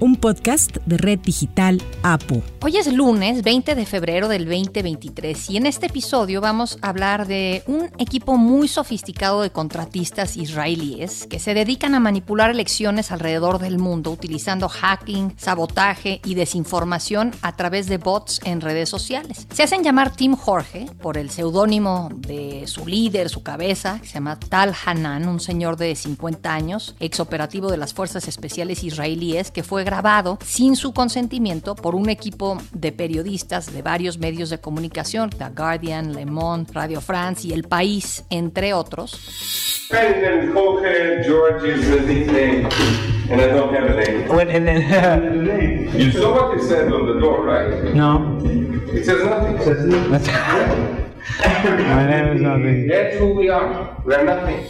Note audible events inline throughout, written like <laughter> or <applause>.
un podcast de Red Digital APO. Hoy es lunes 20 de febrero del 2023 y en este episodio vamos a hablar de un equipo muy sofisticado de contratistas israelíes que se dedican a manipular elecciones alrededor del mundo utilizando hacking, sabotaje y desinformación a través de bots en redes sociales. Se hacen llamar Team Jorge por el seudónimo de su líder, su cabeza, que se llama Tal Hanan, un señor de 50 años, ex operativo de las Fuerzas Especiales Israelíes que fue grabado sin su consentimiento por un equipo de periodistas de varios medios de comunicación, The Guardian, Le Monde, Radio France y El País, entre otros. President Jorge George is the nickname, and I don't have a name. When, and then, <laughs> You saw what it said on the door, right? no. It says nothing. That's, <laughs> my name is nothing. That's who we are. We are nothing.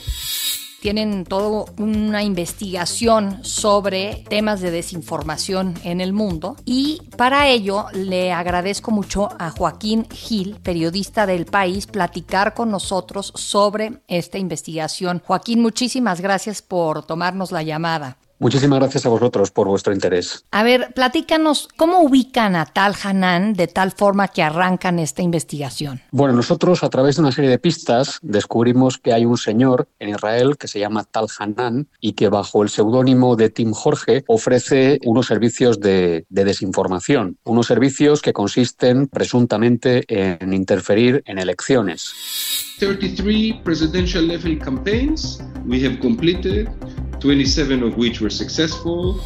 Tienen toda una investigación sobre temas de desinformación en el mundo y para ello le agradezco mucho a Joaquín Gil, periodista del país, platicar con nosotros sobre esta investigación. Joaquín, muchísimas gracias por tomarnos la llamada. Muchísimas gracias a vosotros por vuestro interés. A ver, platícanos, ¿cómo ubican a Tal Hanan de tal forma que arrancan esta investigación? Bueno, nosotros a través de una serie de pistas descubrimos que hay un señor en Israel que se llama Tal Hanan y que bajo el seudónimo de Tim Jorge ofrece unos servicios de, de desinformación, unos servicios que consisten presuntamente en interferir en elecciones. 33 presidential level campaigns we have completed, 27 of which successful.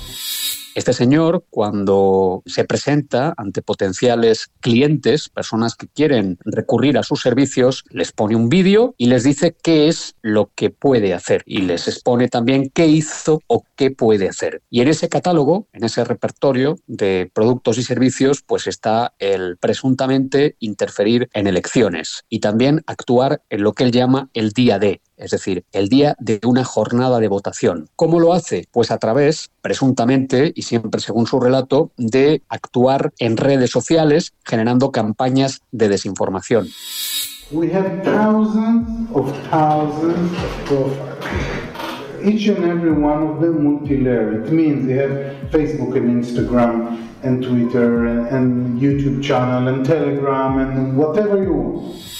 Este señor, cuando se presenta ante potenciales clientes, personas que quieren recurrir a sus servicios, les pone un vídeo y les dice qué es lo que puede hacer y les expone también qué hizo o qué puede hacer. Y en ese catálogo, en ese repertorio de productos y servicios, pues está el presuntamente interferir en elecciones y también actuar en lo que él llama el día D, es decir, el día de una jornada de votación. ¿Cómo lo hace? Pues a través, presuntamente, y siempre según su relato, de actuar en redes sociales generando campañas de desinformación. We have thousands of thousands of. Each and every one of them multi-layered. It means they have Facebook and Instagram and Twitter and, and YouTube channel and Telegram and whatever you want.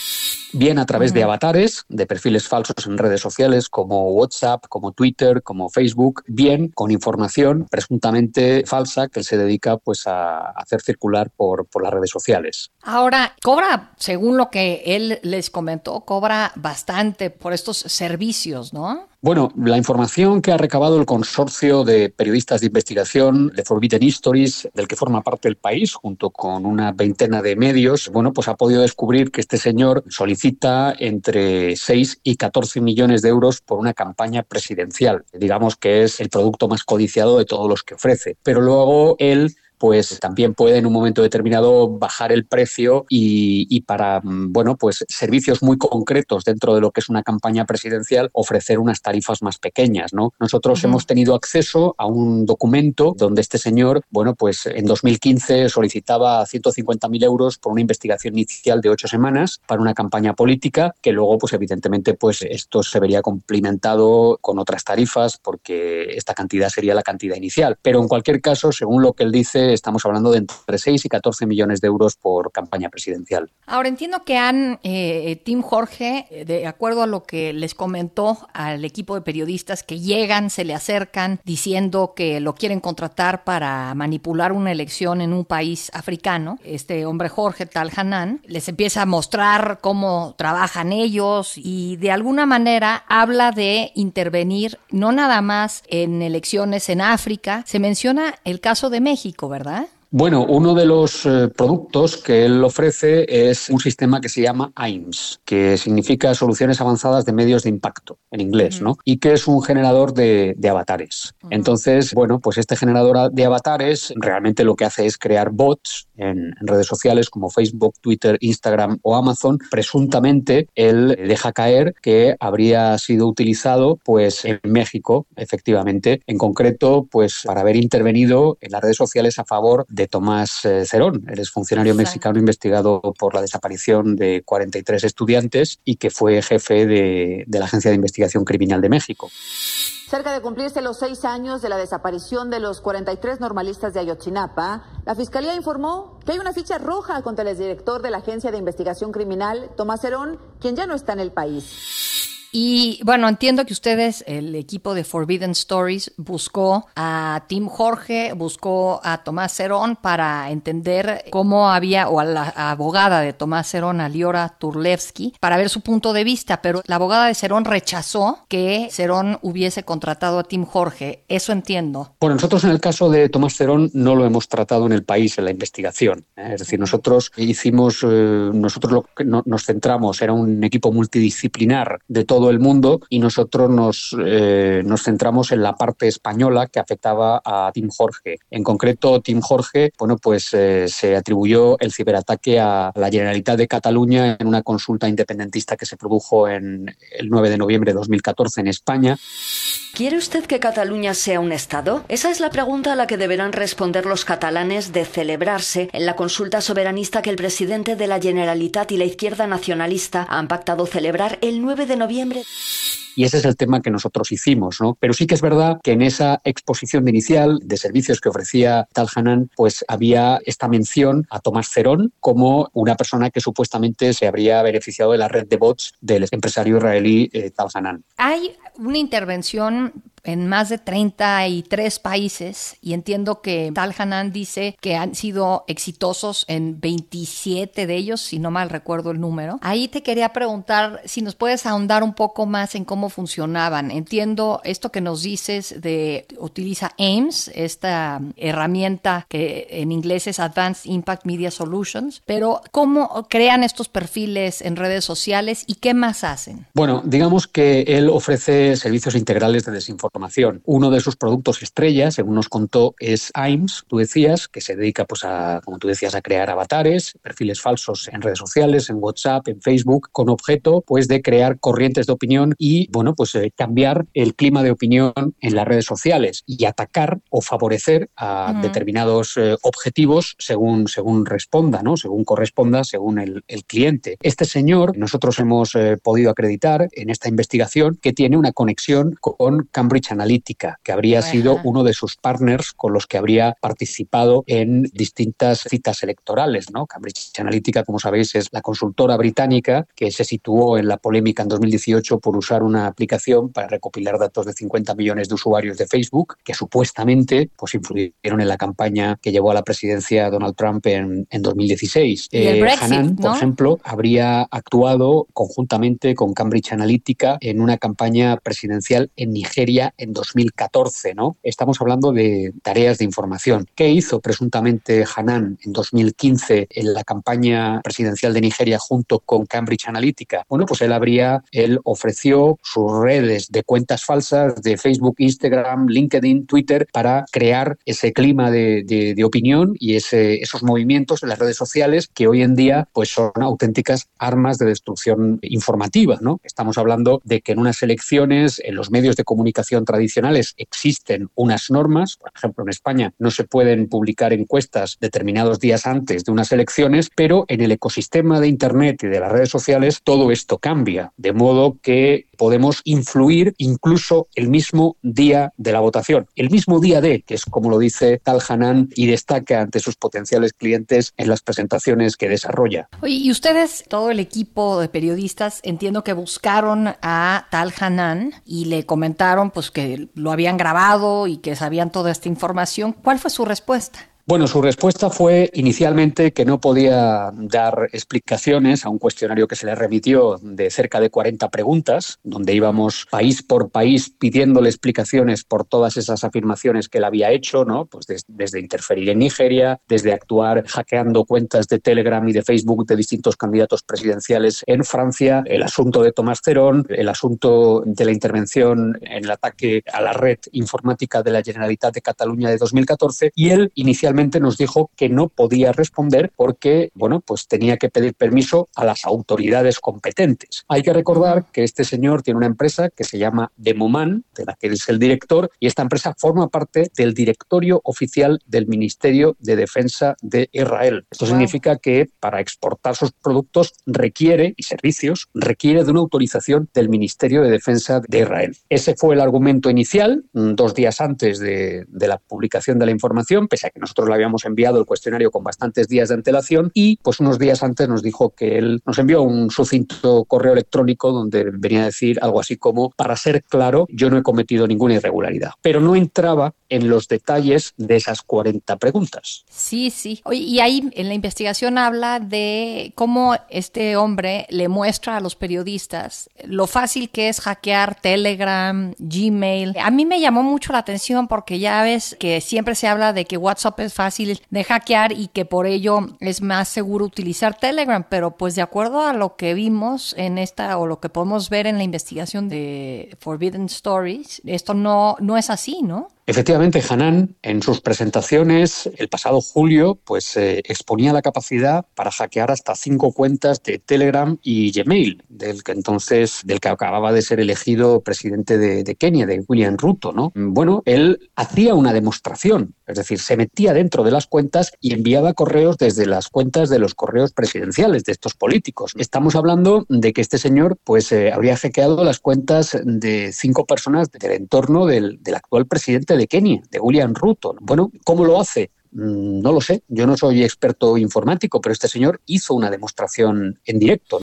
Bien a través de avatares, de perfiles falsos en redes sociales como WhatsApp, como Twitter, como Facebook, bien con información presuntamente falsa que él se dedica pues a hacer circular por, por las redes sociales. Ahora, cobra, según lo que él les comentó, cobra bastante por estos servicios, ¿no? Bueno, la información que ha recabado el consorcio de periodistas de investigación de Forbidden Histories, del que forma parte el país, junto con una veintena de medios, bueno, pues ha podido descubrir que este señor solicita entre 6 y 14 millones de euros por una campaña presidencial. Digamos que es el producto más codiciado de todos los que ofrece. Pero luego él pues también puede en un momento determinado bajar el precio y, y, para bueno pues servicios muy concretos dentro de lo que es una campaña presidencial ofrecer unas tarifas más pequeñas no nosotros uh -huh. hemos tenido acceso a un documento donde este señor bueno pues en 2015 solicitaba 150.000 euros por una investigación inicial de ocho semanas para una campaña política que luego pues evidentemente pues esto se vería complementado con otras tarifas porque esta cantidad sería la cantidad inicial pero en cualquier caso según lo que él dice estamos hablando de entre 6 y 14 millones de euros por campaña presidencial. Ahora entiendo que han, eh, Tim Jorge, de acuerdo a lo que les comentó al equipo de periodistas que llegan, se le acercan diciendo que lo quieren contratar para manipular una elección en un país africano, este hombre Jorge Tal Hanan, les empieza a mostrar cómo trabajan ellos y de alguna manera habla de intervenir no nada más en elecciones en África, se menciona el caso de México, ¿verdad? ¿verdad? Bueno, uno de los eh, productos que él ofrece es un sistema que se llama AIMS, que significa Soluciones Avanzadas de Medios de Impacto, en inglés, ¿no? Y que es un generador de, avatares. Entonces, bueno, pues este generador de avatares realmente lo que hace es crear bots en, redes sociales como Facebook, Twitter, Instagram o Amazon. Presuntamente, él deja caer que habría sido utilizado pues en México, efectivamente, en concreto, pues para haber intervenido en las redes sociales a favor de Tomás eh, Cerón, el exfuncionario mexicano investigado por la desaparición de 43 estudiantes y que fue jefe de, de la Agencia de Investigación Criminal de México. Cerca de cumplirse los seis años de la desaparición de los 43 normalistas de Ayotzinapa, la Fiscalía informó que hay una ficha roja contra el exdirector de la Agencia de Investigación Criminal, Tomás Herón, quien ya no está en el país. Y bueno, entiendo que ustedes, el equipo de Forbidden Stories, buscó a Tim Jorge, buscó a Tomás Cerón para entender cómo había, o a la abogada de Tomás Cerón, a Liora Turlevsky, para ver su punto de vista, pero la abogada de Cerón rechazó que Cerón hubiese contratado a Tim Jorge. Eso entiendo. Bueno, nosotros en el caso de Tomás Cerón no lo hemos tratado en el país en la investigación. ¿eh? Es decir, nosotros hicimos, eh, nosotros lo que nos centramos, era un equipo multidisciplinar de todo el mundo y nosotros nos, eh, nos centramos en la parte española que afectaba a Tim Jorge. En concreto, Tim Jorge, bueno, pues eh, se atribuyó el ciberataque a la Generalitat de Cataluña en una consulta independentista que se produjo en el 9 de noviembre de 2014 en España. ¿Quiere usted que Cataluña sea un Estado? Esa es la pregunta a la que deberán responder los catalanes de celebrarse en la consulta soberanista que el presidente de la Generalitat y la izquierda nacionalista han pactado celebrar el 9 de noviembre. Y ese es el tema que nosotros hicimos, ¿no? Pero sí que es verdad que en esa exposición inicial de servicios que ofrecía Tal Hanan, pues había esta mención a Tomás Cerón como una persona que supuestamente se habría beneficiado de la red de bots del empresario israelí eh, Tal Hanan. Hay una intervención en más de 33 países y entiendo que Tal Hanan dice que han sido exitosos en 27 de ellos, si no mal recuerdo el número. Ahí te quería preguntar si nos puedes ahondar un poco más en cómo funcionaban. Entiendo esto que nos dices de utiliza AIMS, esta herramienta que en inglés es Advanced Impact Media Solutions, pero ¿cómo crean estos perfiles en redes sociales y qué más hacen? Bueno, digamos que él ofrece servicios integrales de desinformación uno de sus productos estrella, según nos contó, es AIMS, tú decías, que se dedica, pues, a, como tú decías, a crear avatares, perfiles falsos en redes sociales, en WhatsApp, en Facebook, con objeto, pues, de crear corrientes de opinión y, bueno, pues, eh, cambiar el clima de opinión en las redes sociales y atacar o favorecer a determinados eh, objetivos según, según responda, ¿no? Según corresponda, según el, cliente. Este señor, nosotros hemos eh, podido acreditar en esta investigación que tiene una conexión con Cambridge Analytica, que habría sido uno de sus partners con los que habría participado en distintas citas electorales. ¿no? Cambridge Analytica, como sabéis, es la consultora británica que se situó en la polémica en 2018 por usar una aplicación para recopilar datos de 50 millones de usuarios de Facebook, que supuestamente pues, influyeron en la campaña que llevó a la presidencia Donald Trump en, en 2016. Eh, Hanan, por ejemplo, habría actuado conjuntamente con Cambridge Analytica en una campaña presidencial en Nigeria en 2014, ¿no? Estamos hablando de tareas de información. ¿Qué hizo presuntamente Hanan en 2015 en la campaña presidencial de Nigeria junto con Cambridge Analytica? Bueno, pues él habría, él ofreció sus redes de cuentas falsas de Facebook, Instagram, LinkedIn, Twitter para crear ese clima de, opinión y ese, esos movimientos en las redes sociales que hoy en día pues son auténticas armas de destrucción informativa, ¿no? Estamos hablando de que en unas elecciones, en los medios de comunicación tradicionales existen unas normas, por ejemplo en España no se pueden publicar encuestas determinados días antes de unas elecciones, pero en el ecosistema de Internet y de las redes sociales todo esto cambia, de modo que podemos influir incluso el mismo día de la votación, el mismo día de, que es como lo dice Tal Hanan y destaca ante sus potenciales clientes en las presentaciones que desarrolla. Y ustedes, todo el equipo de periodistas, entiendo que buscaron a Tal Hanan y le comentaron pues que lo habían grabado y que sabían toda esta información. ¿Cuál fue su respuesta? Bueno, su respuesta fue inicialmente que no podía dar explicaciones a un cuestionario que se le remitió de cerca de 40 preguntas, donde íbamos país por país pidiéndole explicaciones por todas esas afirmaciones que él había hecho, ¿no? Pues desde interferir en Nigeria, desde actuar hackeando cuentas de Telegram y de Facebook de distintos candidatos presidenciales en Francia, el asunto de Tomás Cerón, el asunto de la intervención en el ataque a la red informática de la Generalitat de Cataluña de 2014 y él inicialmente nos dijo que no podía responder porque, bueno, pues tenía que pedir permiso a las autoridades competentes. Hay que recordar que este señor tiene una empresa que se llama Demoman, de la que es el director, y esta empresa forma parte del directorio oficial del Ministerio de Defensa de Israel. Esto significa que para exportar sus productos requiere, y servicios, requiere de una autorización del Ministerio de Defensa de Israel. Ese fue el argumento inicial, mm, dos días antes de, de la publicación de la información, pese a que nosotros le habíamos enviado el cuestionario con bastantes días de antelación y pues unos días antes nos dijo que él nos envió un sucinto correo electrónico donde venía a decir algo así como, para ser claro, yo no he cometido ninguna irregularidad, pero no entraba en los detalles de esas 40 preguntas. Sí, sí. Y ahí en la investigación habla de cómo este hombre le muestra a los periodistas lo fácil que es hackear Telegram, Gmail. A mí me llamó mucho la atención porque ya ves que siempre se habla de que WhatsApp es fácil de hackear y que por ello es más seguro utilizar Telegram, pero pues de acuerdo a lo que vimos en esta o lo que podemos ver en la investigación de Forbidden Stories, esto no, no es así, ¿no? Efectivamente, Hanan, en sus presentaciones el pasado julio, pues eh, exponía la capacidad para hackear hasta cinco cuentas de Telegram y Gmail, del que entonces, del que acababa de ser elegido presidente de, de Kenia, de William Ruto, ¿no? Bueno, él hacía una demostración, es decir, se metía dentro de las cuentas y enviaba correos desde las cuentas de los correos presidenciales de estos políticos. Estamos hablando de que este señor, pues, eh, habría hackeado las cuentas de cinco personas del entorno del, del actual presidente de Kenia, de William Ruto. Bueno, ¿cómo lo hace? Mm, no lo sé, yo no soy experto informático, pero este señor hizo una demostración en directo.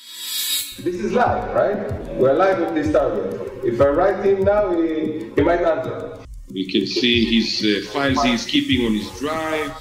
This is live, right? We're live with this target. If I write him now, he, he might answer. We can see his uh, files he's keeping on his drive.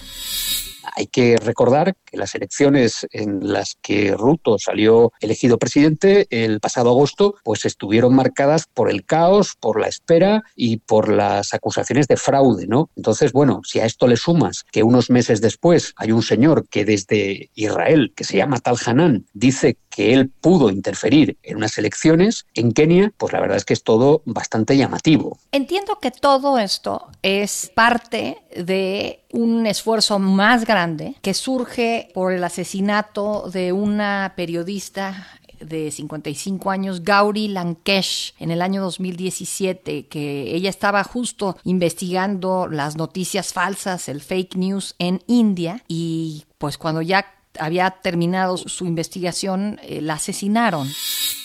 Hay que recordar que las elecciones en las que Ruto salió elegido presidente el pasado agosto, pues estuvieron marcadas por el caos, por la espera y por las acusaciones de fraude, ¿no? Entonces, bueno, si a esto le sumas que unos meses después hay un señor que desde Israel, que se llama Tal Hanan, dice que él pudo interferir en unas elecciones en Kenia, pues la verdad es que es todo bastante llamativo. Entiendo que todo esto es parte de un esfuerzo más grande que surge por el asesinato de una periodista de 55 años, Gauri Lankesh, en el año 2017, que ella estaba justo investigando las noticias falsas, el fake news en India, y pues cuando ya había terminado su investigación, eh, la asesinaron.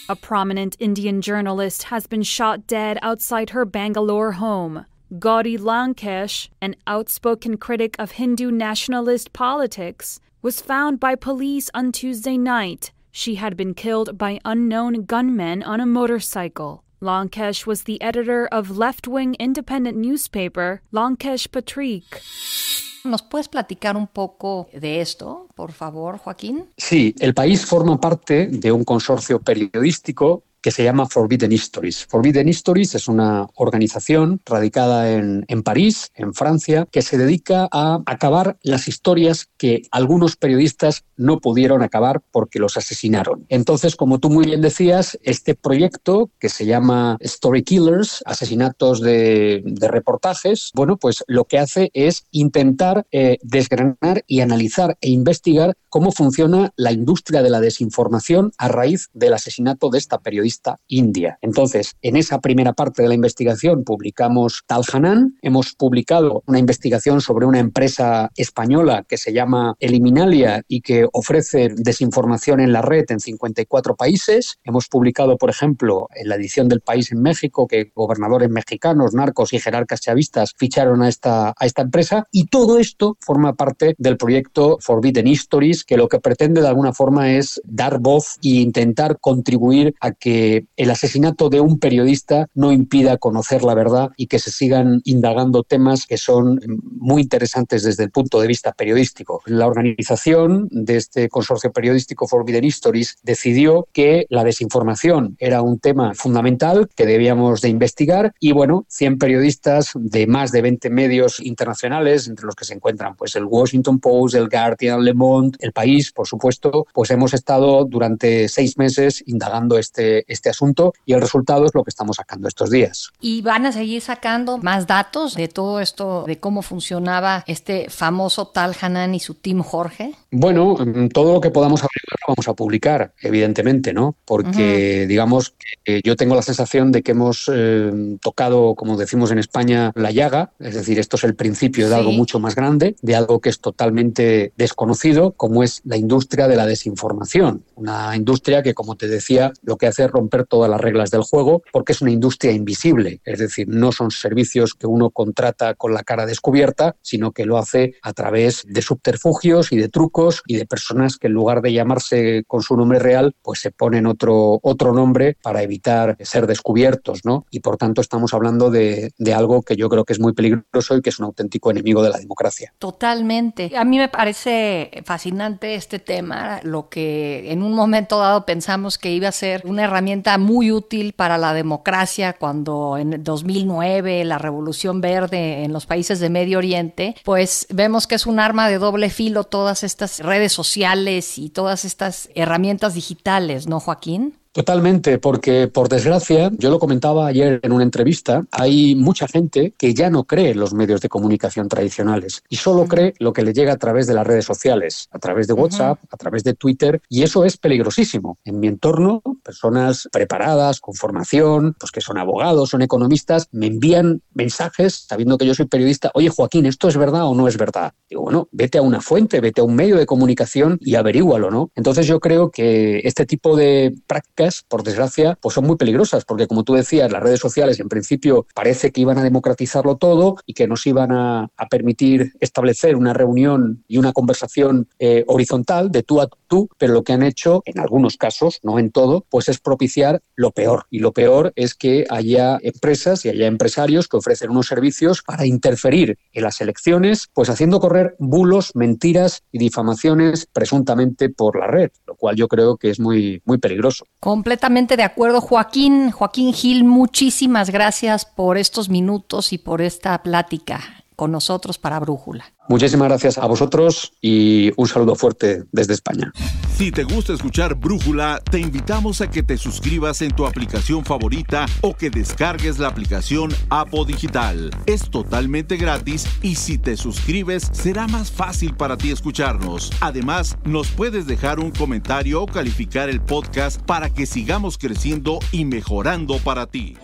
A prominent Indian journalist has been shot dead outside her Bangalore home. Gauri Lankesh, an outspoken critic of Hindu nationalist politics, was found by police on Tuesday night. She had been killed by unknown gunmen on a motorcycle. Lankesh was the editor of left wing independent newspaper Lankesh Patrik. ¿Nos puedes platicar un poco de esto, por favor, Joaquín? Sí, el país forma parte de un consorcio periodístico que se llama Forbidden Histories. Forbidden Histories es una organización radicada en, en, París, en Francia, que se dedica a acabar las historias que algunos periodistas no pudieron acabar porque los asesinaron. Entonces, como tú muy bien decías, este proyecto que se llama Story Killers, asesinatos de, de reportajes, bueno, pues lo que hace es intentar eh, desgranar y analizar e investigar cómo funciona la industria de la desinformación a raíz del asesinato de esta periodista india. Entonces, en esa primera parte de la investigación publicamos Tal Hanan, hemos publicado una investigación sobre una empresa española que se llama Eliminalia y que ofrece desinformación en la red en 54 países. Hemos publicado, por ejemplo, en la edición del País en México que gobernadores mexicanos, narcos y jerarcas chavistas ficharon a esta, a esta empresa y todo esto forma parte del proyecto Forbidden Histories que lo que pretende de alguna forma es dar voz e intentar contribuir a que que el asesinato de un periodista no impida conocer la verdad y que se sigan indagando temas que son muy interesantes desde el punto de vista periodístico. La organización de este consorcio periodístico Forbidden Histories decidió que la desinformación era un tema fundamental que debíamos de investigar y bueno, 100 periodistas de más de 20 medios internacionales, entre los que se encuentran pues el Washington Post, el Guardian, Le Monde, El País, por supuesto, pues hemos estado durante seis meses indagando este, este asunto y el resultado es lo que estamos sacando estos días. ¿Y van a seguir sacando más datos de todo esto, de cómo funcionaba este famoso tal Hanan y su team Jorge? Bueno, mm, todo lo que podamos averiguar lo vamos a publicar, evidentemente, ¿no? Porque, digamos, que yo tengo la sensación de que hemos eh, tocado, como decimos en España, la llaga, es decir, esto es el principio de algo mucho más grande, de algo que es totalmente desconocido, como es la industria de la desinformación. Una industria que, como te decía, lo que hace es romper todas las reglas del juego, porque es una industria invisible, es decir, no son servicios que uno contrata con la cara descubierta, sino que lo hace a través de subterfugios y de trucos y de personas que en lugar de llamarse con su nombre real, pues se ponen otro, otro nombre para evitar ser descubiertos, ¿no? Y por tanto estamos hablando de algo que yo creo que es muy peligroso y que es un auténtico enemigo de la democracia. Totalmente. A mí me parece fascinante este tema, lo que en un momento dado pensamos que iba a ser una herramienta muy útil para la democracia cuando en 2009 la revolución verde en los países de Medio Oriente, pues vemos que es un arma de doble filo todas estas redes sociales y todas estas herramientas digitales, ¿no, Joaquín? Totalmente, porque por desgracia, yo lo comentaba ayer en una entrevista, hay mucha gente que ya no cree en los medios de comunicación tradicionales y solo cree lo que le llega a través de las redes sociales, a través de WhatsApp, a través de Twitter, y eso es peligrosísimo. En mi entorno, personas preparadas, con formación, pues que son abogados, son economistas, me envían mensajes sabiendo que yo soy periodista, oye Joaquín, ¿esto es verdad o no es verdad? Digo, bueno, vete a una fuente, vete a un medio de comunicación y averígualo, ¿no? Entonces yo creo que este tipo de prácticas por desgracia, pues son muy peligrosas, porque como tú decías, las redes sociales en principio parece que iban a democratizarlo todo y que nos iban a, permitir establecer una reunión y una conversación eh, horizontal de tú a tú, pero lo que han hecho, en algunos casos, no en todo, pues es propiciar lo peor. Y lo peor es que haya empresas y haya empresarios que ofrecen unos servicios para interferir en las elecciones, pues haciendo correr bulos, mentiras y difamaciones presuntamente por la red, lo cual yo creo que es muy, muy peligroso. Completamente de acuerdo, Joaquín. Joaquín Gil, muchísimas gracias por estos minutos y por esta plática con nosotros para Brújula. Muchísimas gracias a vosotros y un saludo fuerte desde España. Si te gusta escuchar Brújula, te invitamos a que te suscribas en tu aplicación favorita o que descargues la aplicación Apo Digital. Es totalmente gratis y si te suscribes será más fácil para ti escucharnos. Además, nos puedes dejar un comentario o calificar el podcast para que sigamos creciendo y mejorando para ti.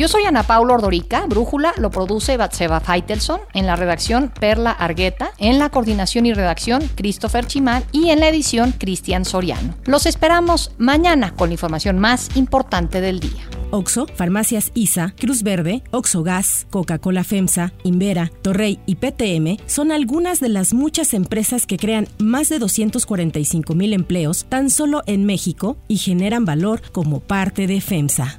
Yo soy Ana Paula Ordorica, Brújula lo produce Batseba Feitelson, en la redacción Perla Argueta, en la coordinación y redacción Christopher Chimal y en la edición Cristian Soriano. Los esperamos mañana con la información más importante del día. Oxo, Farmacias ISA, Cruz Verde, Oxo Gas, Coca-Cola FEMSA, Invera, Torrey y PTM son algunas de las muchas empresas que crean más de 245 mil empleos tan solo en México y generan valor como parte de FEMSA.